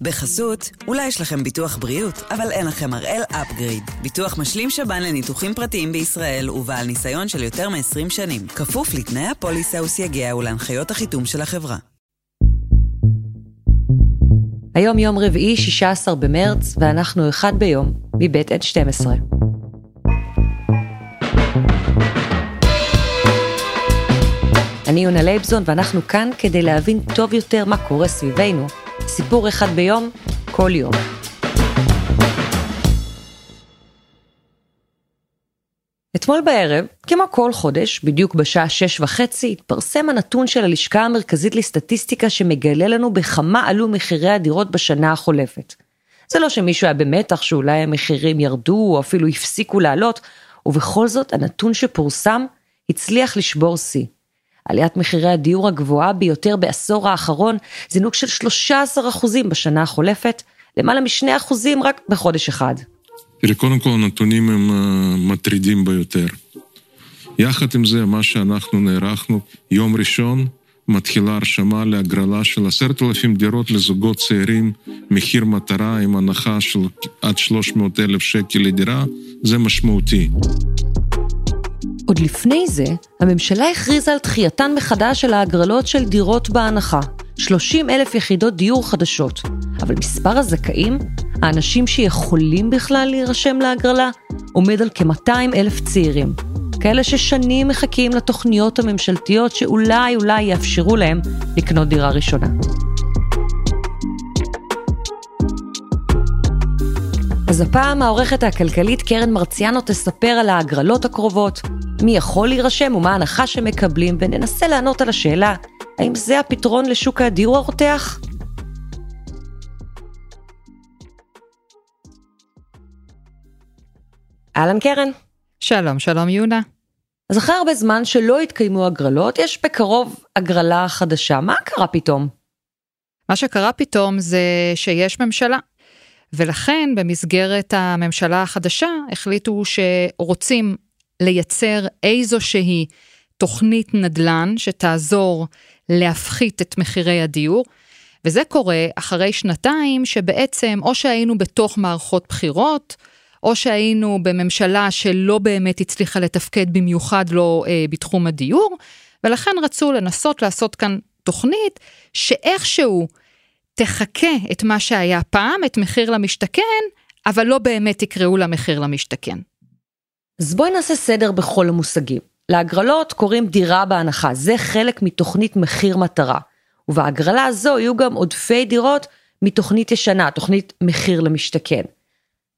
בחסות, אולי יש לכם ביטוח בריאות, אבל אין לכם הראל אפגריד. ביטוח משלים שב"ן לניתוחים פרטיים בישראל ובעל ניסיון של יותר מ-20 שנים. כפוף לתנאי הפוליסה וסייגיה ולהנחיות החיתום של החברה. היום יום רביעי, 16 במרץ, ואנחנו אחד ביום, מבית N12. אני יונה לייבזון, ואנחנו כאן כדי להבין טוב יותר מה קורה סביבנו סיפור אחד ביום, כל יום. אתמול בערב, כמו כל חודש, בדיוק בשעה שש וחצי, התפרסם הנתון של הלשכה המרכזית לסטטיסטיקה שמגלה לנו בכמה עלו מחירי הדירות בשנה החולפת. זה לא שמישהו היה במתח שאולי המחירים ירדו או אפילו הפסיקו לעלות, ובכל זאת הנתון שפורסם הצליח לשבור שיא. עליית מחירי הדיור הגבוהה ביותר בעשור האחרון, זינוק של 13% בשנה החולפת, למעלה מ-2% רק בחודש אחד. תראה, קודם כל הנתונים הם uh, מטרידים ביותר. יחד עם זה, מה שאנחנו נערכנו, יום ראשון מתחילה הרשמה להגרלה של עשרת אלפים דירות לזוגות צעירים, מחיר מטרה עם הנחה של עד 300 אלף שקל לדירה, זה משמעותי. עוד לפני זה, הממשלה הכריזה על דחייתן מחדש של ההגרלות של דירות בהנחה, 30 אלף יחידות דיור חדשות. אבל מספר הזכאים, האנשים שיכולים בכלל להירשם להגרלה, עומד על כ-200 אלף צעירים. כאלה ששנים מחכים לתוכניות הממשלתיות שאולי אולי יאפשרו להם לקנות דירה ראשונה. אז הפעם העורכת הכלכלית קרן מרציאנו תספר על ההגרלות הקרובות, מי יכול להירשם ומה ההנחה שמקבלים, וננסה לענות על השאלה, האם זה הפתרון לשוק הדיור הרותח? אהלן קרן. שלום, שלום יונה. אז אחרי הרבה זמן שלא התקיימו הגרלות, יש בקרוב הגרלה חדשה. מה קרה פתאום? מה שקרה פתאום זה שיש ממשלה. ולכן במסגרת הממשלה החדשה החליטו שרוצים לייצר איזושהי תוכנית נדל"ן שתעזור להפחית את מחירי הדיור. וזה קורה אחרי שנתיים שבעצם או שהיינו בתוך מערכות בחירות, או שהיינו בממשלה שלא באמת הצליחה לתפקד במיוחד לא אה, בתחום הדיור, ולכן רצו לנסות לעשות כאן תוכנית שאיכשהו תחכה את מה שהיה פעם, את מחיר למשתכן, אבל לא באמת יקראו לה מחיר למשתכן. אז בואי נעשה סדר בכל המושגים. להגרלות קוראים דירה בהנחה, זה חלק מתוכנית מחיר מטרה. ובהגרלה הזו יהיו גם עודפי דירות מתוכנית ישנה, תוכנית מחיר למשתכן.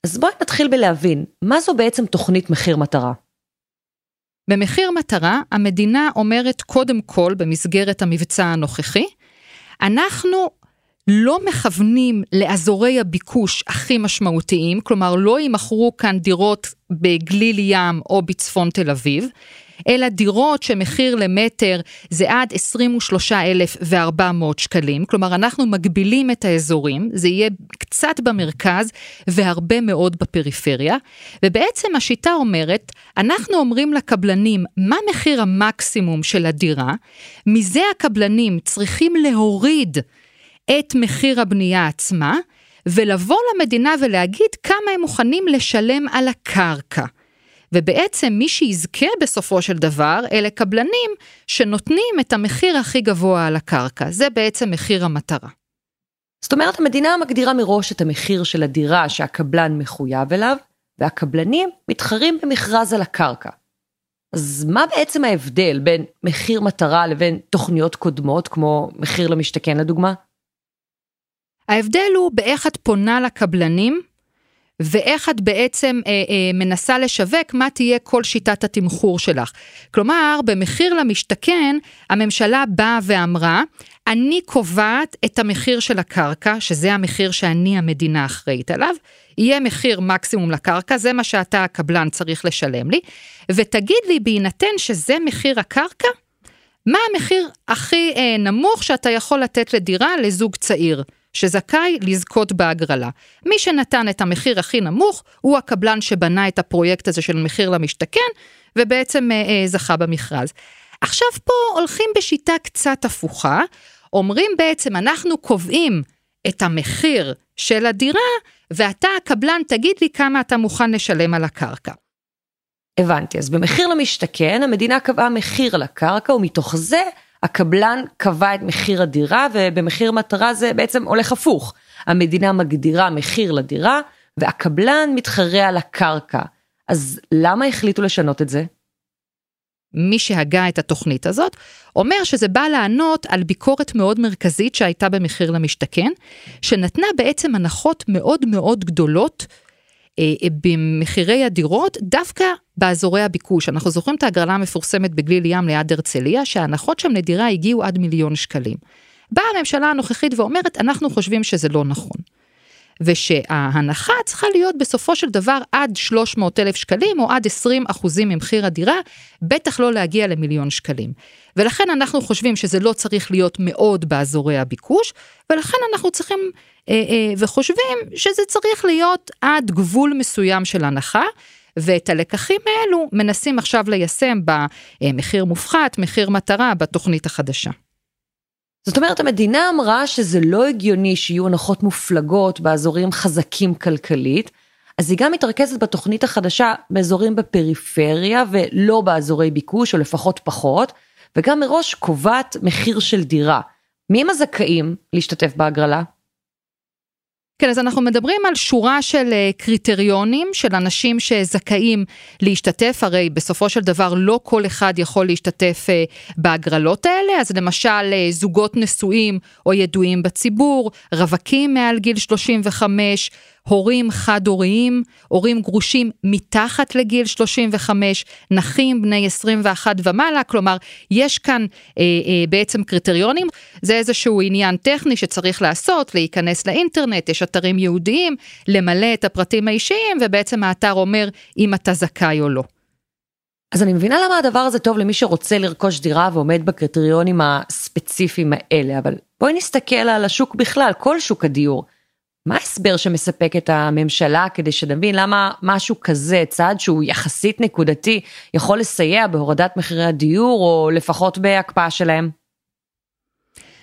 אז בואי נתחיל בלהבין, מה זו בעצם תוכנית מחיר מטרה? במחיר מטרה, המדינה אומרת קודם כל, במסגרת המבצע הנוכחי, אנחנו לא מכוונים לאזורי הביקוש הכי משמעותיים, כלומר לא יימכרו כאן דירות בגליל ים או בצפון תל אביב, אלא דירות שמחיר למטר זה עד 23,400 שקלים, כלומר אנחנו מגבילים את האזורים, זה יהיה קצת במרכז והרבה מאוד בפריפריה, ובעצם השיטה אומרת, אנחנו אומרים לקבלנים מה מחיר המקסימום של הדירה, מזה הקבלנים צריכים להוריד את מחיר הבנייה עצמה, ולבוא למדינה ולהגיד כמה הם מוכנים לשלם על הקרקע. ובעצם מי שיזכה בסופו של דבר, אלה קבלנים שנותנים את המחיר הכי גבוה על הקרקע. זה בעצם מחיר המטרה. זאת אומרת, המדינה מגדירה מראש את המחיר של הדירה שהקבלן מחויב אליו, והקבלנים מתחרים במכרז על הקרקע. אז מה בעצם ההבדל בין מחיר מטרה לבין תוכניות קודמות, כמו מחיר למשתכן לדוגמה? ההבדל הוא באיך את פונה לקבלנים ואיך את בעצם אה, אה, מנסה לשווק מה תהיה כל שיטת התמחור שלך. כלומר, במחיר למשתכן, הממשלה באה ואמרה, אני קובעת את המחיר של הקרקע, שזה המחיר שאני המדינה אחראית עליו, יהיה מחיר מקסימום לקרקע, זה מה שאתה הקבלן צריך לשלם לי, ותגיד לי, בהינתן שזה מחיר הקרקע, מה המחיר הכי אה, נמוך שאתה יכול לתת לדירה לזוג צעיר? שזכאי לזכות בהגרלה. מי שנתן את המחיר הכי נמוך הוא הקבלן שבנה את הפרויקט הזה של מחיר למשתכן, ובעצם אה, אה, זכה במכרז. עכשיו פה הולכים בשיטה קצת הפוכה, אומרים בעצם אנחנו קובעים את המחיר של הדירה, ואתה הקבלן תגיד לי כמה אתה מוכן לשלם על הקרקע. הבנתי, אז במחיר למשתכן המדינה קבעה מחיר לקרקע ומתוך זה הקבלן קבע את מחיר הדירה ובמחיר מטרה זה בעצם הולך הפוך. המדינה מגדירה מחיר לדירה והקבלן מתחרה על הקרקע. אז למה החליטו לשנות את זה? מי שהגה את התוכנית הזאת, אומר שזה בא לענות על ביקורת מאוד מרכזית שהייתה במחיר למשתכן, שנתנה בעצם הנחות מאוד מאוד גדולות במחירי הדירות, דווקא באזורי הביקוש. אנחנו זוכרים את ההגרלה המפורסמת בגליל ים ליד הרצליה, שההנחות שם לדירה הגיעו עד מיליון שקלים. באה הממשלה הנוכחית ואומרת, אנחנו חושבים שזה לא נכון. ושההנחה צריכה להיות בסופו של דבר עד 300 אלף שקלים או עד 20 אחוזים ממחיר הדירה, בטח לא להגיע למיליון שקלים. ולכן אנחנו חושבים שזה לא צריך להיות מאוד באזורי הביקוש, ולכן אנחנו צריכים אה, אה, וחושבים שזה צריך להיות עד גבול מסוים של הנחה. ואת הלקחים האלו מנסים עכשיו ליישם במחיר מופחת, מחיר מטרה, בתוכנית החדשה. זאת אומרת, המדינה אמרה שזה לא הגיוני שיהיו הנחות מופלגות באזורים חזקים כלכלית, אז היא גם מתרכזת בתוכנית החדשה באזורים בפריפריה ולא באזורי ביקוש, או לפחות פחות, וגם מראש קובעת מחיר של דירה. מי הם הזכאים להשתתף בהגרלה? כן, אז אנחנו מדברים על שורה של אה, קריטריונים של אנשים שזכאים להשתתף, הרי בסופו של דבר לא כל אחד יכול להשתתף אה, בהגרלות האלה, אז למשל אה, זוגות נשואים או ידועים בציבור, רווקים מעל גיל 35, הורים חד-הוריים, הורים גרושים מתחת לגיל 35, נכים בני 21 ומעלה, כלומר, יש כאן אה, אה, בעצם קריטריונים, זה איזשהו עניין טכני שצריך לעשות, להיכנס לאינטרנט, יש אתרים ייעודיים, למלא את הפרטים האישיים, ובעצם האתר אומר אם אתה זכאי או לא. אז אני מבינה למה הדבר הזה טוב למי שרוצה לרכוש דירה ועומד בקריטריונים הספציפיים האלה, אבל בואי נסתכל על השוק בכלל, כל שוק הדיור. מה ההסבר שמספק את הממשלה כדי שנבין למה משהו כזה, צעד שהוא יחסית נקודתי, יכול לסייע בהורדת מחירי הדיור או לפחות בהקפאה שלהם?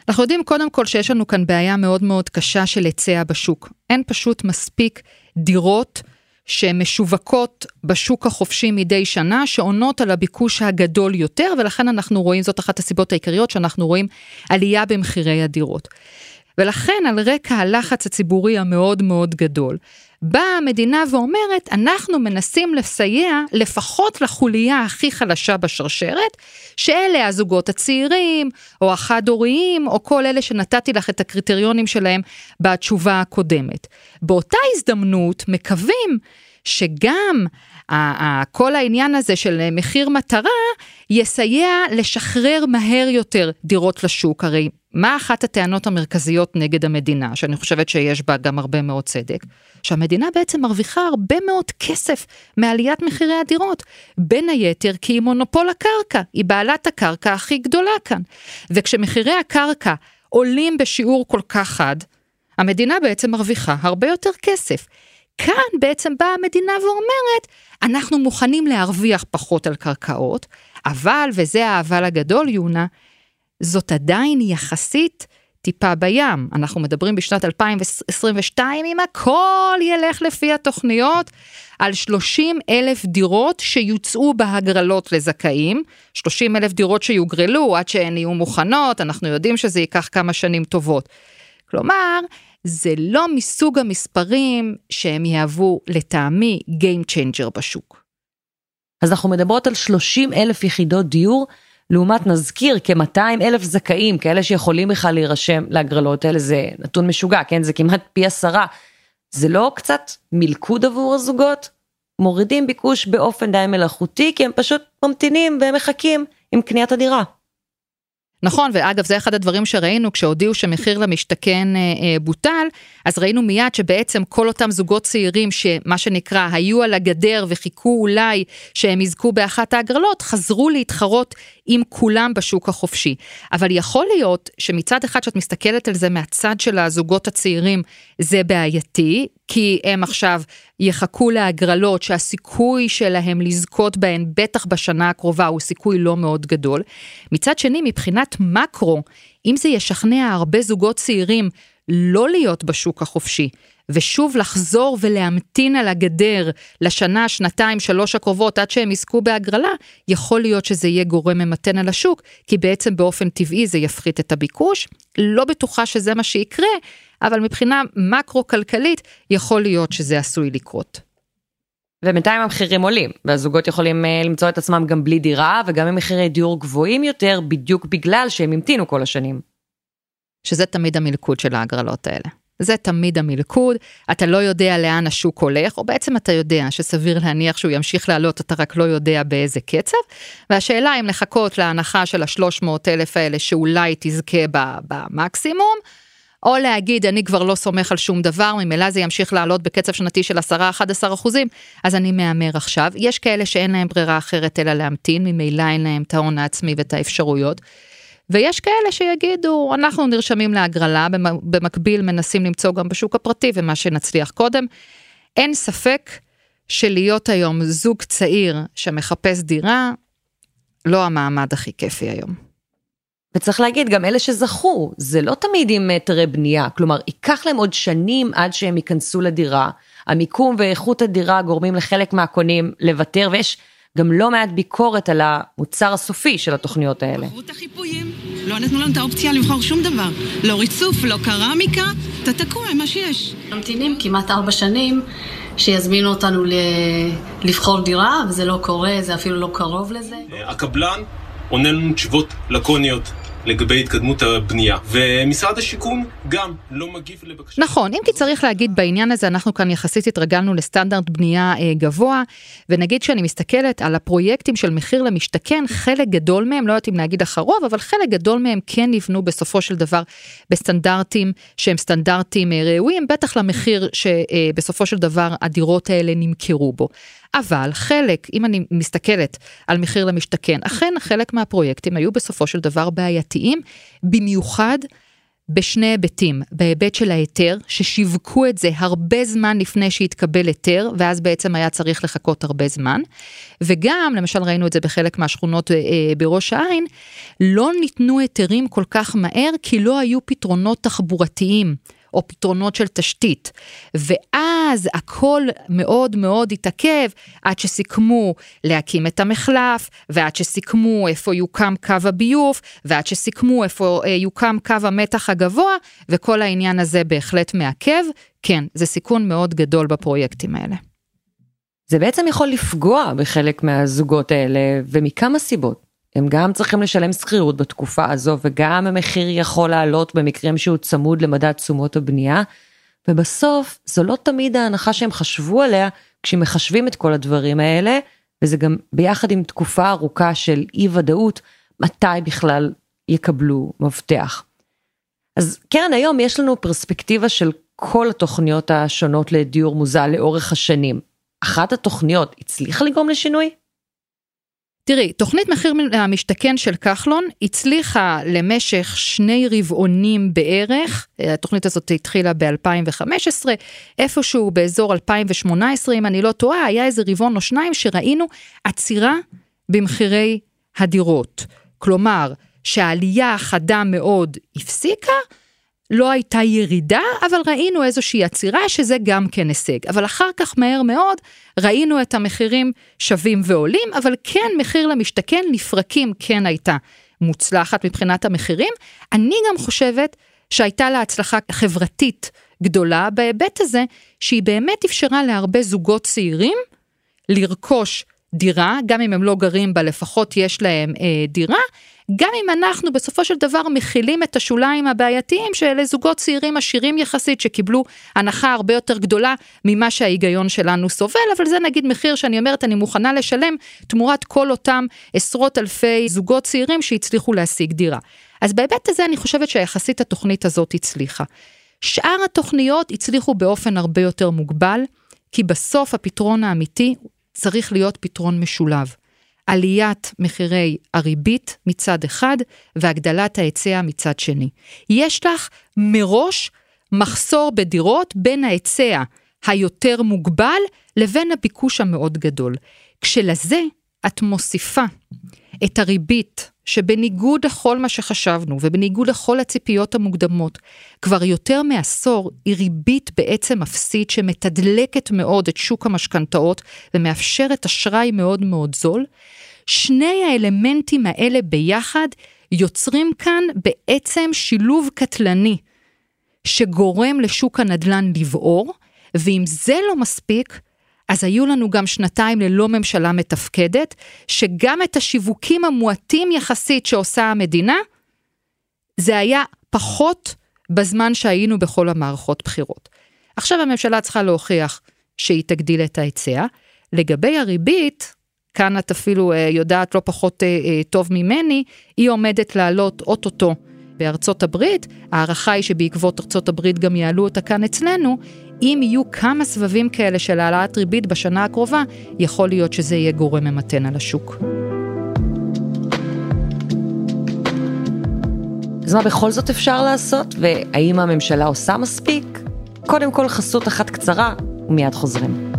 אנחנו יודעים קודם כל שיש לנו כאן בעיה מאוד מאוד קשה של היצע בשוק. אין פשוט מספיק דירות שמשווקות בשוק החופשי מדי שנה, שעונות על הביקוש הגדול יותר, ולכן אנחנו רואים, זאת אחת הסיבות העיקריות שאנחנו רואים עלייה במחירי הדירות. ולכן על רקע הלחץ הציבורי המאוד מאוד גדול, באה המדינה ואומרת, אנחנו מנסים לסייע לפחות לחוליה הכי חלשה בשרשרת, שאלה הזוגות הצעירים, או החד-הוריים, או כל אלה שנתתי לך את הקריטריונים שלהם בתשובה הקודמת. באותה הזדמנות מקווים שגם כל העניין הזה של מחיר מטרה יסייע לשחרר מהר יותר דירות לשוק. הרי מה אחת הטענות המרכזיות נגד המדינה, שאני חושבת שיש בה גם הרבה מאוד צדק? שהמדינה בעצם מרוויחה הרבה מאוד כסף מעליית מחירי הדירות. בין היתר כי היא מונופול הקרקע, היא בעלת הקרקע הכי גדולה כאן. וכשמחירי הקרקע עולים בשיעור כל כך חד, המדינה בעצם מרוויחה הרבה יותר כסף. כאן בעצם באה המדינה ואומרת, אנחנו מוכנים להרוויח פחות על קרקעות, אבל, וזה האבל הגדול, יונה, זאת עדיין יחסית טיפה בים. אנחנו מדברים בשנת 2022, אם הכל ילך לפי התוכניות, על 30 אלף דירות שיוצאו בהגרלות לזכאים, 30 אלף דירות שיוגרלו עד שהן יהיו מוכנות, אנחנו יודעים שזה ייקח כמה שנים טובות. כלומר, זה לא מסוג המספרים שהם יהוו לטעמי Game Changer בשוק. אז אנחנו מדברות על 30 אלף יחידות דיור, לעומת נזכיר כ-200 אלף זכאים, כאלה שיכולים בכלל להירשם להגרלות האלה, זה נתון משוגע, כן? זה כמעט פי עשרה. זה לא קצת מלכוד עבור הזוגות? מורידים ביקוש באופן די מלאכותי, כי הם פשוט ממתינים ומחכים עם קניית הדירה. נכון, ואגב, זה אחד הדברים שראינו כשהודיעו שמחיר למשתכן אה, אה, בוטל, אז ראינו מיד שבעצם כל אותם זוגות צעירים שמה שנקרא היו על הגדר וחיכו אולי שהם יזכו באחת ההגרלות, חזרו להתחרות עם כולם בשוק החופשי. אבל יכול להיות שמצד אחד שאת מסתכלת על זה מהצד של הזוגות הצעירים, זה בעייתי, כי הם עכשיו יחכו להגרלות שהסיכוי שלהם לזכות בהן, בטח בשנה הקרובה, הוא סיכוי לא מאוד גדול. מצד שני, מבחינת מקרו, אם זה ישכנע הרבה זוגות צעירים לא להיות בשוק החופשי, ושוב לחזור ולהמתין על הגדר לשנה, שנתיים, שלוש הקרובות עד שהם יזכו בהגרלה, יכול להיות שזה יהיה גורם ממתן על השוק, כי בעצם באופן טבעי זה יפחית את הביקוש. לא בטוחה שזה מה שיקרה, אבל מבחינה מקרו-כלכלית, יכול להיות שזה עשוי לקרות. ובינתיים המחירים עולים, והזוגות יכולים uh, למצוא את עצמם גם בלי דירה, וגם עם מחירי דיור גבוהים יותר, בדיוק בגלל שהם המתינו כל השנים. שזה תמיד המלכוד של ההגרלות האלה. זה תמיד המלכוד, אתה לא יודע לאן השוק הולך, או בעצם אתה יודע שסביר להניח שהוא ימשיך לעלות, אתה רק לא יודע באיזה קצב, והשאלה אם לחכות להנחה של השלוש מאות אלף האלה שאולי תזכה במקסימום, או להגיד אני כבר לא סומך על שום דבר, ממילא זה ימשיך לעלות בקצב שנתי של 10-11 אחוזים, אז אני מהמר עכשיו. יש כאלה שאין להם ברירה אחרת אלא להמתין, ממילא אין להם את ההון העצמי ואת האפשרויות. ויש כאלה שיגידו, אנחנו נרשמים להגרלה, במקביל מנסים למצוא גם בשוק הפרטי ומה שנצליח קודם. אין ספק שלהיות היום זוג צעיר שמחפש דירה, לא המעמד הכי כיפי היום. וצריך להגיד, גם אלה שזכו, זה לא תמיד עם היתרי בנייה, כלומר, ייקח להם עוד שנים עד שהם ייכנסו לדירה. המיקום ואיכות הדירה גורמים לחלק מהקונים לוותר, ויש גם לא מעט ביקורת על המוצר הסופי של התוכניות האלה. בחרו את החיפויים, לא נתנו לנו את האופציה לבחור שום דבר. לא ריצוף, לא קרמיקה, אתה תקוע עם מה שיש. ממתינים כמעט ארבע שנים שיזמינו אותנו לבחור דירה, וזה לא קורה, זה אפילו לא קרוב לזה. הקבלן עונה לנו תשובות לקוניות. לגבי התקדמות הבנייה, ומשרד השיכון גם לא מגיב לבקשה. נכון, אם כי צריך להגיד בעניין הזה, אנחנו כאן יחסית התרגלנו לסטנדרט בנייה אה, גבוה, ונגיד שאני מסתכלת על הפרויקטים של מחיר למשתכן, חלק גדול מהם, לא יודעת אם להגיד אחרוב, אבל חלק גדול מהם כן נבנו בסופו של דבר בסטנדרטים שהם סטנדרטים אה, ראויים, בטח למחיר שבסופו של דבר הדירות האלה נמכרו בו. אבל חלק, אם אני מסתכלת על מחיר למשתכן, אכן חלק מהפרויקטים היו בסופו של דבר בעייתיים, במיוחד בשני היבטים, בהיבט של ההיתר, ששיווקו את זה הרבה זמן לפני שהתקבל היתר, ואז בעצם היה צריך לחכות הרבה זמן, וגם, למשל ראינו את זה בחלק מהשכונות אה, בראש העין, לא ניתנו היתרים כל כך מהר, כי לא היו פתרונות תחבורתיים. או פתרונות של תשתית. ואז הכל מאוד מאוד התעכב עד שסיכמו להקים את המחלף, ועד שסיכמו איפה יוקם קו הביוב, ועד שסיכמו איפה אה, יוקם קו המתח הגבוה, וכל העניין הזה בהחלט מעכב. כן, זה סיכון מאוד גדול בפרויקטים האלה. זה בעצם יכול לפגוע בחלק מהזוגות האלה, ומכמה סיבות. הם גם צריכים לשלם שכירות בתקופה הזו וגם המחיר יכול לעלות במקרים שהוא צמוד למדד תשומות הבנייה. ובסוף זו לא תמיד ההנחה שהם חשבו עליה כשמחשבים את כל הדברים האלה וזה גם ביחד עם תקופה ארוכה של אי ודאות מתי בכלל יקבלו מבטח. אז קרן היום יש לנו פרספקטיבה של כל התוכניות השונות לדיור מוזל לאורך השנים. אחת התוכניות הצליחה לגרום לשינוי? תראי, תוכנית מחיר המשתכן של כחלון הצליחה למשך שני רבעונים בערך, התוכנית הזאת התחילה ב-2015, איפשהו באזור 2018, אם אני לא טועה, היה איזה רבעון או שניים שראינו עצירה במחירי הדירות. כלומר, שהעלייה החדה מאוד הפסיקה, לא הייתה ירידה, אבל ראינו איזושהי עצירה שזה גם כן הישג. אבל אחר כך מהר מאוד ראינו את המחירים שווים ועולים, אבל כן מחיר למשתכן לפרקים כן הייתה מוצלחת מבחינת המחירים. אני גם חושבת שהייתה לה הצלחה חברתית גדולה בהיבט הזה, שהיא באמת אפשרה להרבה זוגות צעירים לרכוש דירה, גם אם הם לא גרים בה, לפחות יש להם אה, דירה, גם אם אנחנו בסופו של דבר מכילים את השוליים הבעייתיים שאלה זוגות צעירים עשירים יחסית שקיבלו הנחה הרבה יותר גדולה ממה שההיגיון שלנו סובל, אבל זה נגיד מחיר שאני אומרת אני מוכנה לשלם תמורת כל אותם עשרות אלפי זוגות צעירים שהצליחו להשיג דירה. אז בהיבט הזה אני חושבת שיחסית התוכנית הזאת הצליחה. שאר התוכניות הצליחו באופן הרבה יותר מוגבל, כי בסוף הפתרון האמיתי צריך להיות פתרון משולב. עליית מחירי הריבית מצד אחד והגדלת ההיצע מצד שני. יש לך מראש מחסור בדירות בין ההיצע היותר מוגבל לבין הביקוש המאוד גדול. כשלזה את מוסיפה את הריבית שבניגוד לכל מה שחשבנו ובניגוד לכל הציפיות המוקדמות, כבר יותר מעשור היא ריבית בעצם אפסית שמתדלקת מאוד את שוק המשכנתאות ומאפשרת אשראי מאוד מאוד זול, שני האלמנטים האלה ביחד יוצרים כאן בעצם שילוב קטלני שגורם לשוק הנדל"ן לבעור, ואם זה לא מספיק, אז היו לנו גם שנתיים ללא ממשלה מתפקדת, שגם את השיווקים המועטים יחסית שעושה המדינה, זה היה פחות בזמן שהיינו בכל המערכות בחירות. עכשיו הממשלה צריכה להוכיח שהיא תגדיל את ההיצע. לגבי הריבית, כאן את אפילו אה, יודעת לא פחות אה, אה, טוב ממני, היא עומדת לעלות אוטוטו בארצות הברית, ההערכה היא שבעקבות ארצות הברית גם יעלו אותה כאן אצלנו, אם יהיו כמה סבבים כאלה של העלאת ריבית בשנה הקרובה, יכול להיות שזה יהיה גורם ממתן על השוק. אז מה בכל זאת אפשר לעשות, והאם הממשלה עושה מספיק? קודם כל חסות אחת קצרה, ומיד חוזרים.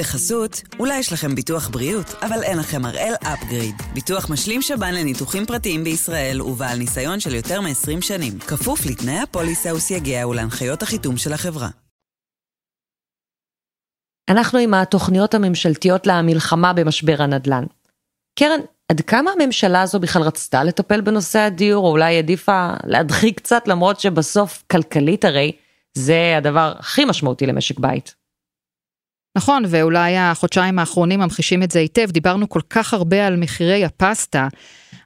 בחסות, אולי יש לכם ביטוח בריאות, אבל אין לכם הראל אפגריד. ביטוח משלים שב"ן לניתוחים פרטיים בישראל ובעל ניסיון של יותר מ-20 שנים. כפוף לתנאי הפוליסה וסייגיה ולהנחיות החיתום של החברה. אנחנו עם התוכניות הממשלתיות למלחמה במשבר הנדל"ן. קרן, עד כמה הממשלה הזו בכלל רצתה לטפל בנושא הדיור, או אולי העדיפה להדחיק קצת, למרות שבסוף, כלכלית הרי, זה הדבר הכי משמעותי למשק בית. נכון, ואולי החודשיים האחרונים ממחישים את זה היטב, דיברנו כל כך הרבה על מחירי הפסטה,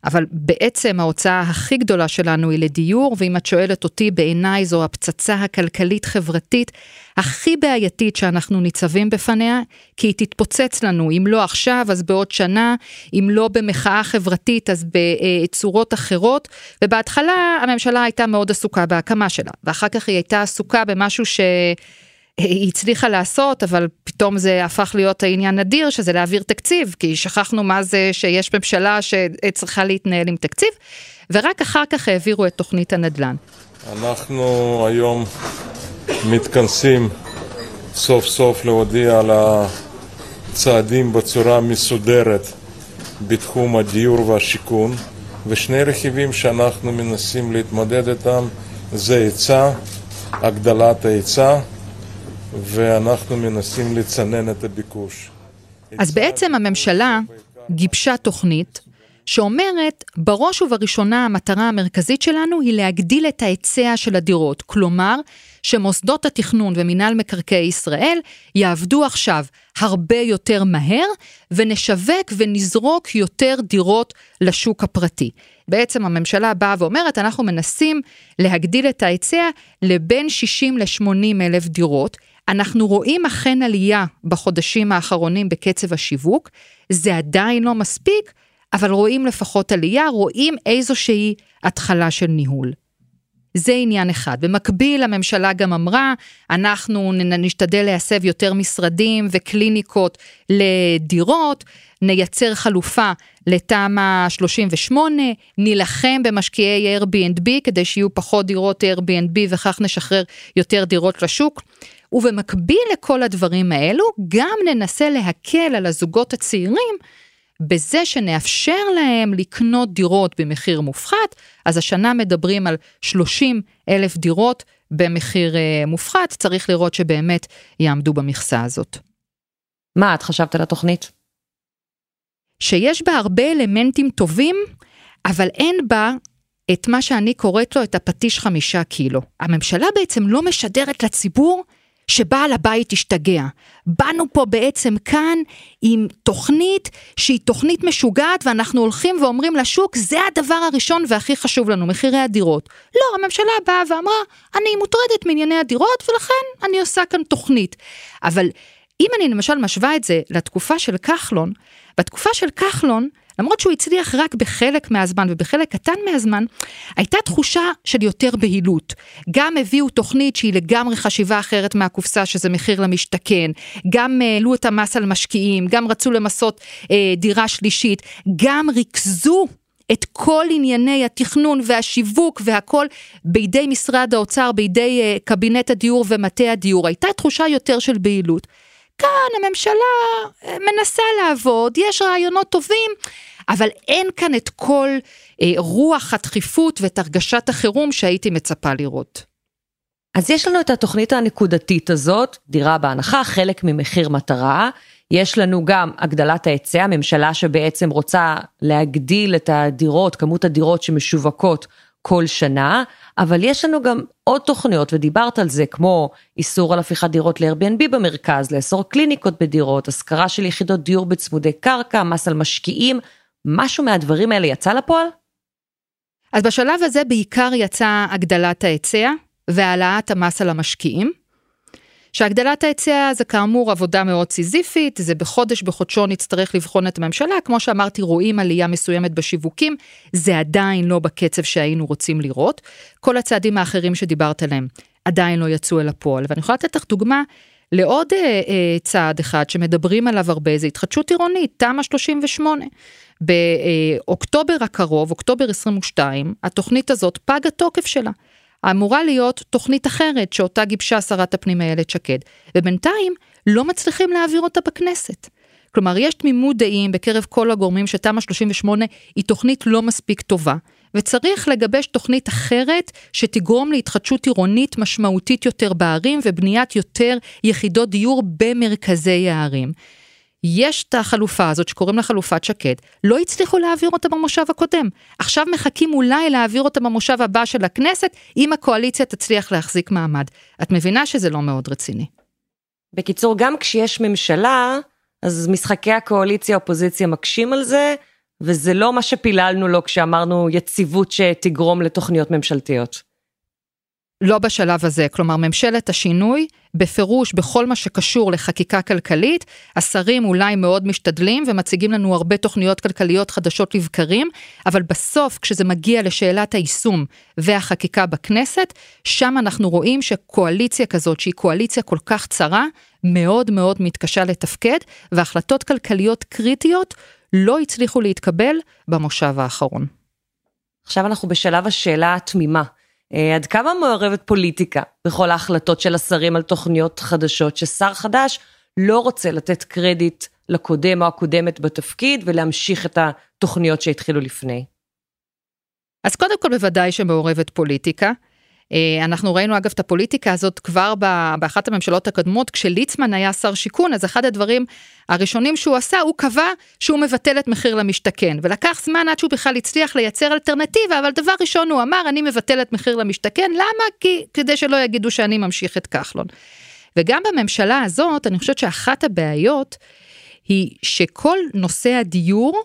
אבל בעצם ההוצאה הכי גדולה שלנו היא לדיור, ואם את שואלת אותי, בעיניי זו הפצצה הכלכלית-חברתית הכי בעייתית שאנחנו ניצבים בפניה, כי היא תתפוצץ לנו, אם לא עכשיו, אז בעוד שנה, אם לא במחאה חברתית, אז בצורות אחרות, ובהתחלה הממשלה הייתה מאוד עסוקה בהקמה שלה, ואחר כך היא הייתה עסוקה במשהו ש... היא הצליחה לעשות, אבל פתאום זה הפך להיות העניין נדיר, שזה להעביר תקציב, כי שכחנו מה זה שיש ממשלה שצריכה להתנהל עם תקציב, ורק אחר כך העבירו את תוכנית הנדל"ן. אנחנו היום מתכנסים סוף סוף להודיע על הצעדים בצורה מסודרת בתחום הדיור והשיכון, ושני רכיבים שאנחנו מנסים להתמודד איתם זה היצע, הגדלת ההיצע ואנחנו מנסים לצנן את הביקוש. אז בעצם הממשלה גיבשה תוכנית שאומרת, בראש ובראשונה המטרה המרכזית שלנו היא להגדיל את ההיצע של הדירות. כלומר, שמוסדות התכנון ומינהל מקרקעי ישראל יעבדו עכשיו הרבה יותר מהר, ונשווק ונזרוק יותר דירות לשוק הפרטי. בעצם הממשלה באה ואומרת, אנחנו מנסים להגדיל את ההיצע לבין 60 ל-80 אלף דירות. אנחנו רואים אכן עלייה בחודשים האחרונים בקצב השיווק, זה עדיין לא מספיק, אבל רואים לפחות עלייה, רואים איזושהי התחלה של ניהול. זה עניין אחד. במקביל הממשלה גם אמרה, אנחנו נשתדל להסב יותר משרדים וקליניקות לדירות, נייצר חלופה לתמ"א 38, נילחם במשקיעי Airbnb כדי שיהיו פחות דירות Airbnb וכך נשחרר יותר דירות לשוק. ובמקביל לכל הדברים האלו, גם ננסה להקל על הזוגות הצעירים בזה שנאפשר להם לקנות דירות במחיר מופחת, אז השנה מדברים על 30 אלף דירות במחיר אה, מופחת, צריך לראות שבאמת יעמדו במכסה הזאת. מה את חשבת על התוכנית? שיש בה הרבה אלמנטים טובים, אבל אין בה את מה שאני קוראת לו את הפטיש חמישה קילו. הממשלה בעצם לא משדרת לציבור שבעל הבית השתגע. באנו פה בעצם כאן עם תוכנית שהיא תוכנית משוגעת ואנחנו הולכים ואומרים לשוק זה הדבר הראשון והכי חשוב לנו, מחירי הדירות. לא, הממשלה באה ואמרה אני מוטרדת מענייני הדירות ולכן אני עושה כאן תוכנית. אבל אם אני למשל משווה את זה לתקופה של כחלון, בתקופה של כחלון למרות שהוא הצליח רק בחלק מהזמן ובחלק קטן מהזמן, הייתה תחושה של יותר בהילות. גם הביאו תוכנית שהיא לגמרי חשיבה אחרת מהקופסה, שזה מחיר למשתכן, גם אה, העלו את המס על משקיעים, גם רצו למסות אה, דירה שלישית, גם ריכזו את כל ענייני התכנון והשיווק והכל בידי משרד האוצר, בידי uh, קבינט הדיור ומטה הדיור. הייתה תחושה יותר של בהילות. כאן הממשלה אה, מנסה לעבוד, יש רעיונות טובים, אבל אין כאן את כל אה, רוח הדחיפות ואת הרגשת החירום שהייתי מצפה לראות. אז יש לנו את התוכנית הנקודתית הזאת, דירה בהנחה, חלק ממחיר מטרה. יש לנו גם הגדלת ההיצע, ממשלה שבעצם רוצה להגדיל את הדירות, כמות הדירות שמשווקות כל שנה, אבל יש לנו גם עוד תוכניות, ודיברת על זה, כמו איסור על הפיכת דירות ל-Airbnb במרכז, לאסור קליניקות בדירות, השכרה של יחידות דיור בצמודי קרקע, מס על משקיעים, משהו מהדברים האלה יצא לפועל? אז בשלב הזה בעיקר יצא הגדלת ההיצע והעלאת המס על המשקיעים. שהגדלת ההיצע זה כאמור עבודה מאוד סיזיפית, זה בחודש בחודשו נצטרך לבחון את הממשלה, כמו שאמרתי רואים עלייה מסוימת בשיווקים, זה עדיין לא בקצב שהיינו רוצים לראות. כל הצעדים האחרים שדיברת עליהם עדיין לא יצאו אל הפועל, ואני יכולה לתת לך דוגמה לעוד אה, אה, צעד אחד שמדברים עליו הרבה, זה התחדשות עירונית, תמ"א 38. באוקטובר הקרוב, אוקטובר 22, התוכנית הזאת פג התוקף שלה. אמורה להיות תוכנית אחרת שאותה גיבשה שרת הפנים איילת שקד, ובינתיים לא מצליחים להעביר אותה בכנסת. כלומר, יש תמימות דעים בקרב כל הגורמים שתמ"א 38 היא תוכנית לא מספיק טובה, וצריך לגבש תוכנית אחרת שתגרום להתחדשות עירונית משמעותית יותר בערים ובניית יותר יחידות דיור במרכזי הערים. יש את החלופה הזאת שקוראים לה חלופת שקד, לא הצליחו להעביר אותה במושב הקודם. עכשיו מחכים אולי להעביר אותה במושב הבא של הכנסת, אם הקואליציה תצליח להחזיק מעמד. את מבינה שזה לא מאוד רציני. בקיצור, גם כשיש ממשלה, אז משחקי הקואליציה-אופוזיציה מקשים על זה, וזה לא מה שפיללנו לו כשאמרנו יציבות שתגרום לתוכניות ממשלתיות. לא בשלב הזה, כלומר ממשלת השינוי, בפירוש בכל מה שקשור לחקיקה כלכלית, השרים אולי מאוד משתדלים ומציגים לנו הרבה תוכניות כלכליות חדשות לבקרים, אבל בסוף כשזה מגיע לשאלת היישום והחקיקה בכנסת, שם אנחנו רואים שקואליציה כזאת שהיא קואליציה כל כך צרה, מאוד מאוד מתקשה לתפקד, והחלטות כלכליות קריטיות לא הצליחו להתקבל במושב האחרון. עכשיו אנחנו בשלב השאלה התמימה. אה, עד כמה מעורבת פוליטיקה בכל ההחלטות של השרים על תוכניות חדשות, ששר חדש לא רוצה לתת קרדיט לקודם או הקודמת בתפקיד ולהמשיך את התוכניות שהתחילו לפני? אז קודם כל בוודאי שמעורבת פוליטיקה. אה, אנחנו ראינו אגב את הפוליטיקה הזאת כבר באחת הממשלות הקודמות, כשליצמן היה שר שיכון, אז אחד הדברים הראשונים שהוא עשה, הוא קבע שהוא מבטל את מחיר למשתכן, ולקח זמן עד שהוא בכלל הצליח לייצר אלטרנטיבה, אבל דבר ראשון הוא אמר, אני מבטל את מחיר למשתכן, למה? כי כדי שלא יגידו שאני ממשיך את כחלון. וגם בממשלה הזאת, אני חושבת שאחת הבעיות היא שכל נושא הדיור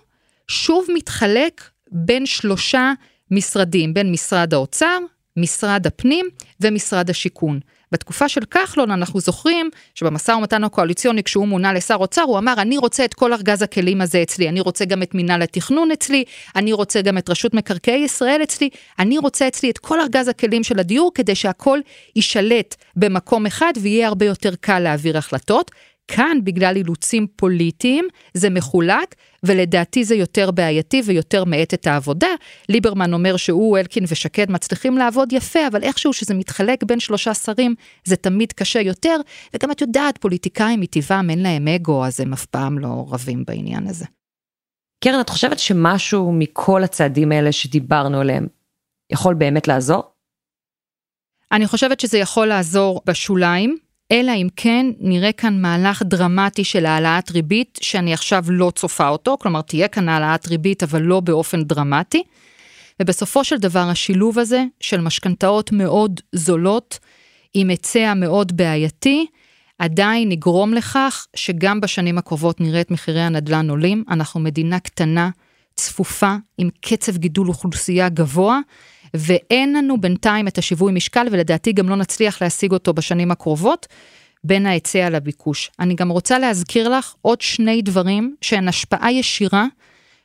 שוב מתחלק בין שלושה משרדים, בין משרד האוצר, משרד הפנים ומשרד השיכון. בתקופה של כחלון אנחנו זוכרים שבמשא ומתן הקואליציוני כשהוא מונה לשר אוצר הוא אמר אני רוצה את כל ארגז הכלים הזה אצלי, אני רוצה גם את מינהל התכנון אצלי, אני רוצה גם את רשות מקרקעי ישראל אצלי, אני רוצה אצלי את כל ארגז הכלים של הדיור כדי שהכל יישלט במקום אחד ויהיה הרבה יותר קל להעביר החלטות. כאן בגלל אילוצים פוליטיים זה מחולק ולדעתי זה יותר בעייתי ויותר מאט את העבודה. ליברמן אומר שהוא, אלקין ושקד מצליחים לעבוד יפה, אבל איכשהו שזה מתחלק בין שלושה שרים זה תמיד קשה יותר, וגם את יודעת, פוליטיקאים מטבעם אין להם אגו, אז הם אף פעם לא רבים בעניין הזה. קרן, את חושבת שמשהו מכל הצעדים האלה שדיברנו עליהם יכול באמת לעזור? אני חושבת שזה יכול לעזור בשוליים, אלא אם כן נראה כאן מהלך דרמטי של העלאת ריבית, שאני עכשיו לא צופה אותו, כלומר תהיה כאן העלאת ריבית אבל לא באופן דרמטי. ובסופו של דבר השילוב הזה של משכנתאות מאוד זולות, עם היצע מאוד בעייתי, עדיין יגרום לכך שגם בשנים הקרובות נראה את מחירי הנדל"ן עולים. אנחנו מדינה קטנה, צפופה, עם קצב גידול אוכלוסייה גבוה, ואין לנו בינתיים את השיווי משקל, ולדעתי גם לא נצליח להשיג אותו בשנים הקרובות, בין ההיצע לביקוש. אני גם רוצה להזכיר לך עוד שני דברים שהן השפעה ישירה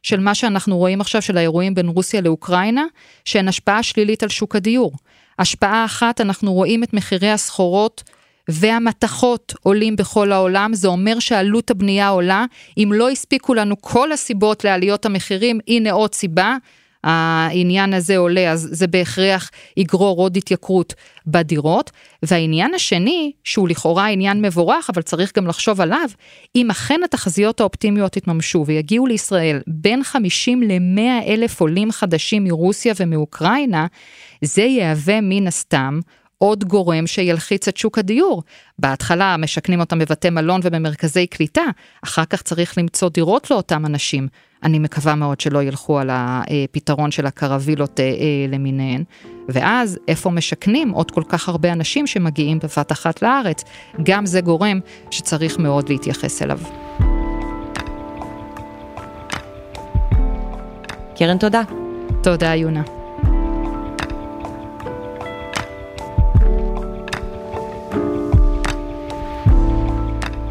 של מה שאנחנו רואים עכשיו של האירועים בין רוסיה לאוקראינה, שהן השפעה שלילית על שוק הדיור. השפעה אחת, אנחנו רואים את מחירי הסחורות והמתכות עולים בכל העולם, זה אומר שעלות הבנייה עולה. אם לא הספיקו לנו כל הסיבות לעליות המחירים, הנה עוד סיבה, העניין הזה עולה, אז זה בהכרח יגרור עוד התייקרות בדירות. והעניין השני, שהוא לכאורה עניין מבורך, אבל צריך גם לחשוב עליו, אם אכן התחזיות האופטימיות יתממשו ויגיעו לישראל בין 50 ל-100 אלף עולים חדשים מרוסיה ומאוקראינה, זה יהווה מן הסתם עוד גורם שילחיץ את שוק הדיור. בהתחלה משכנים אותם בבתי מלון ובמרכזי קליטה, אחר כך צריך למצוא דירות לאותם אנשים. אני מקווה מאוד שלא ילכו על הפתרון של הקרווילות אה, אה, למיניהן. ואז איפה משכנים עוד כל כך הרבה אנשים שמגיעים בבת אחת לארץ? גם זה גורם שצריך מאוד להתייחס אליו. קרן, תודה. תודה, יונה.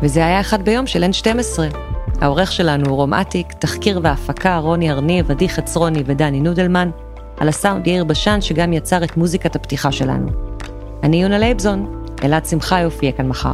וזה היה אחד ביום של N12. העורך שלנו הוא רום אטיק, תחקיר והפקה רוני ארניב, עדי חצרוני ודני נודלמן, על הסאונד יאיר בשן שגם יצר את מוזיקת הפתיחה שלנו. אני יונה לייבזון, אלעד שמחה יופיע כאן מחר.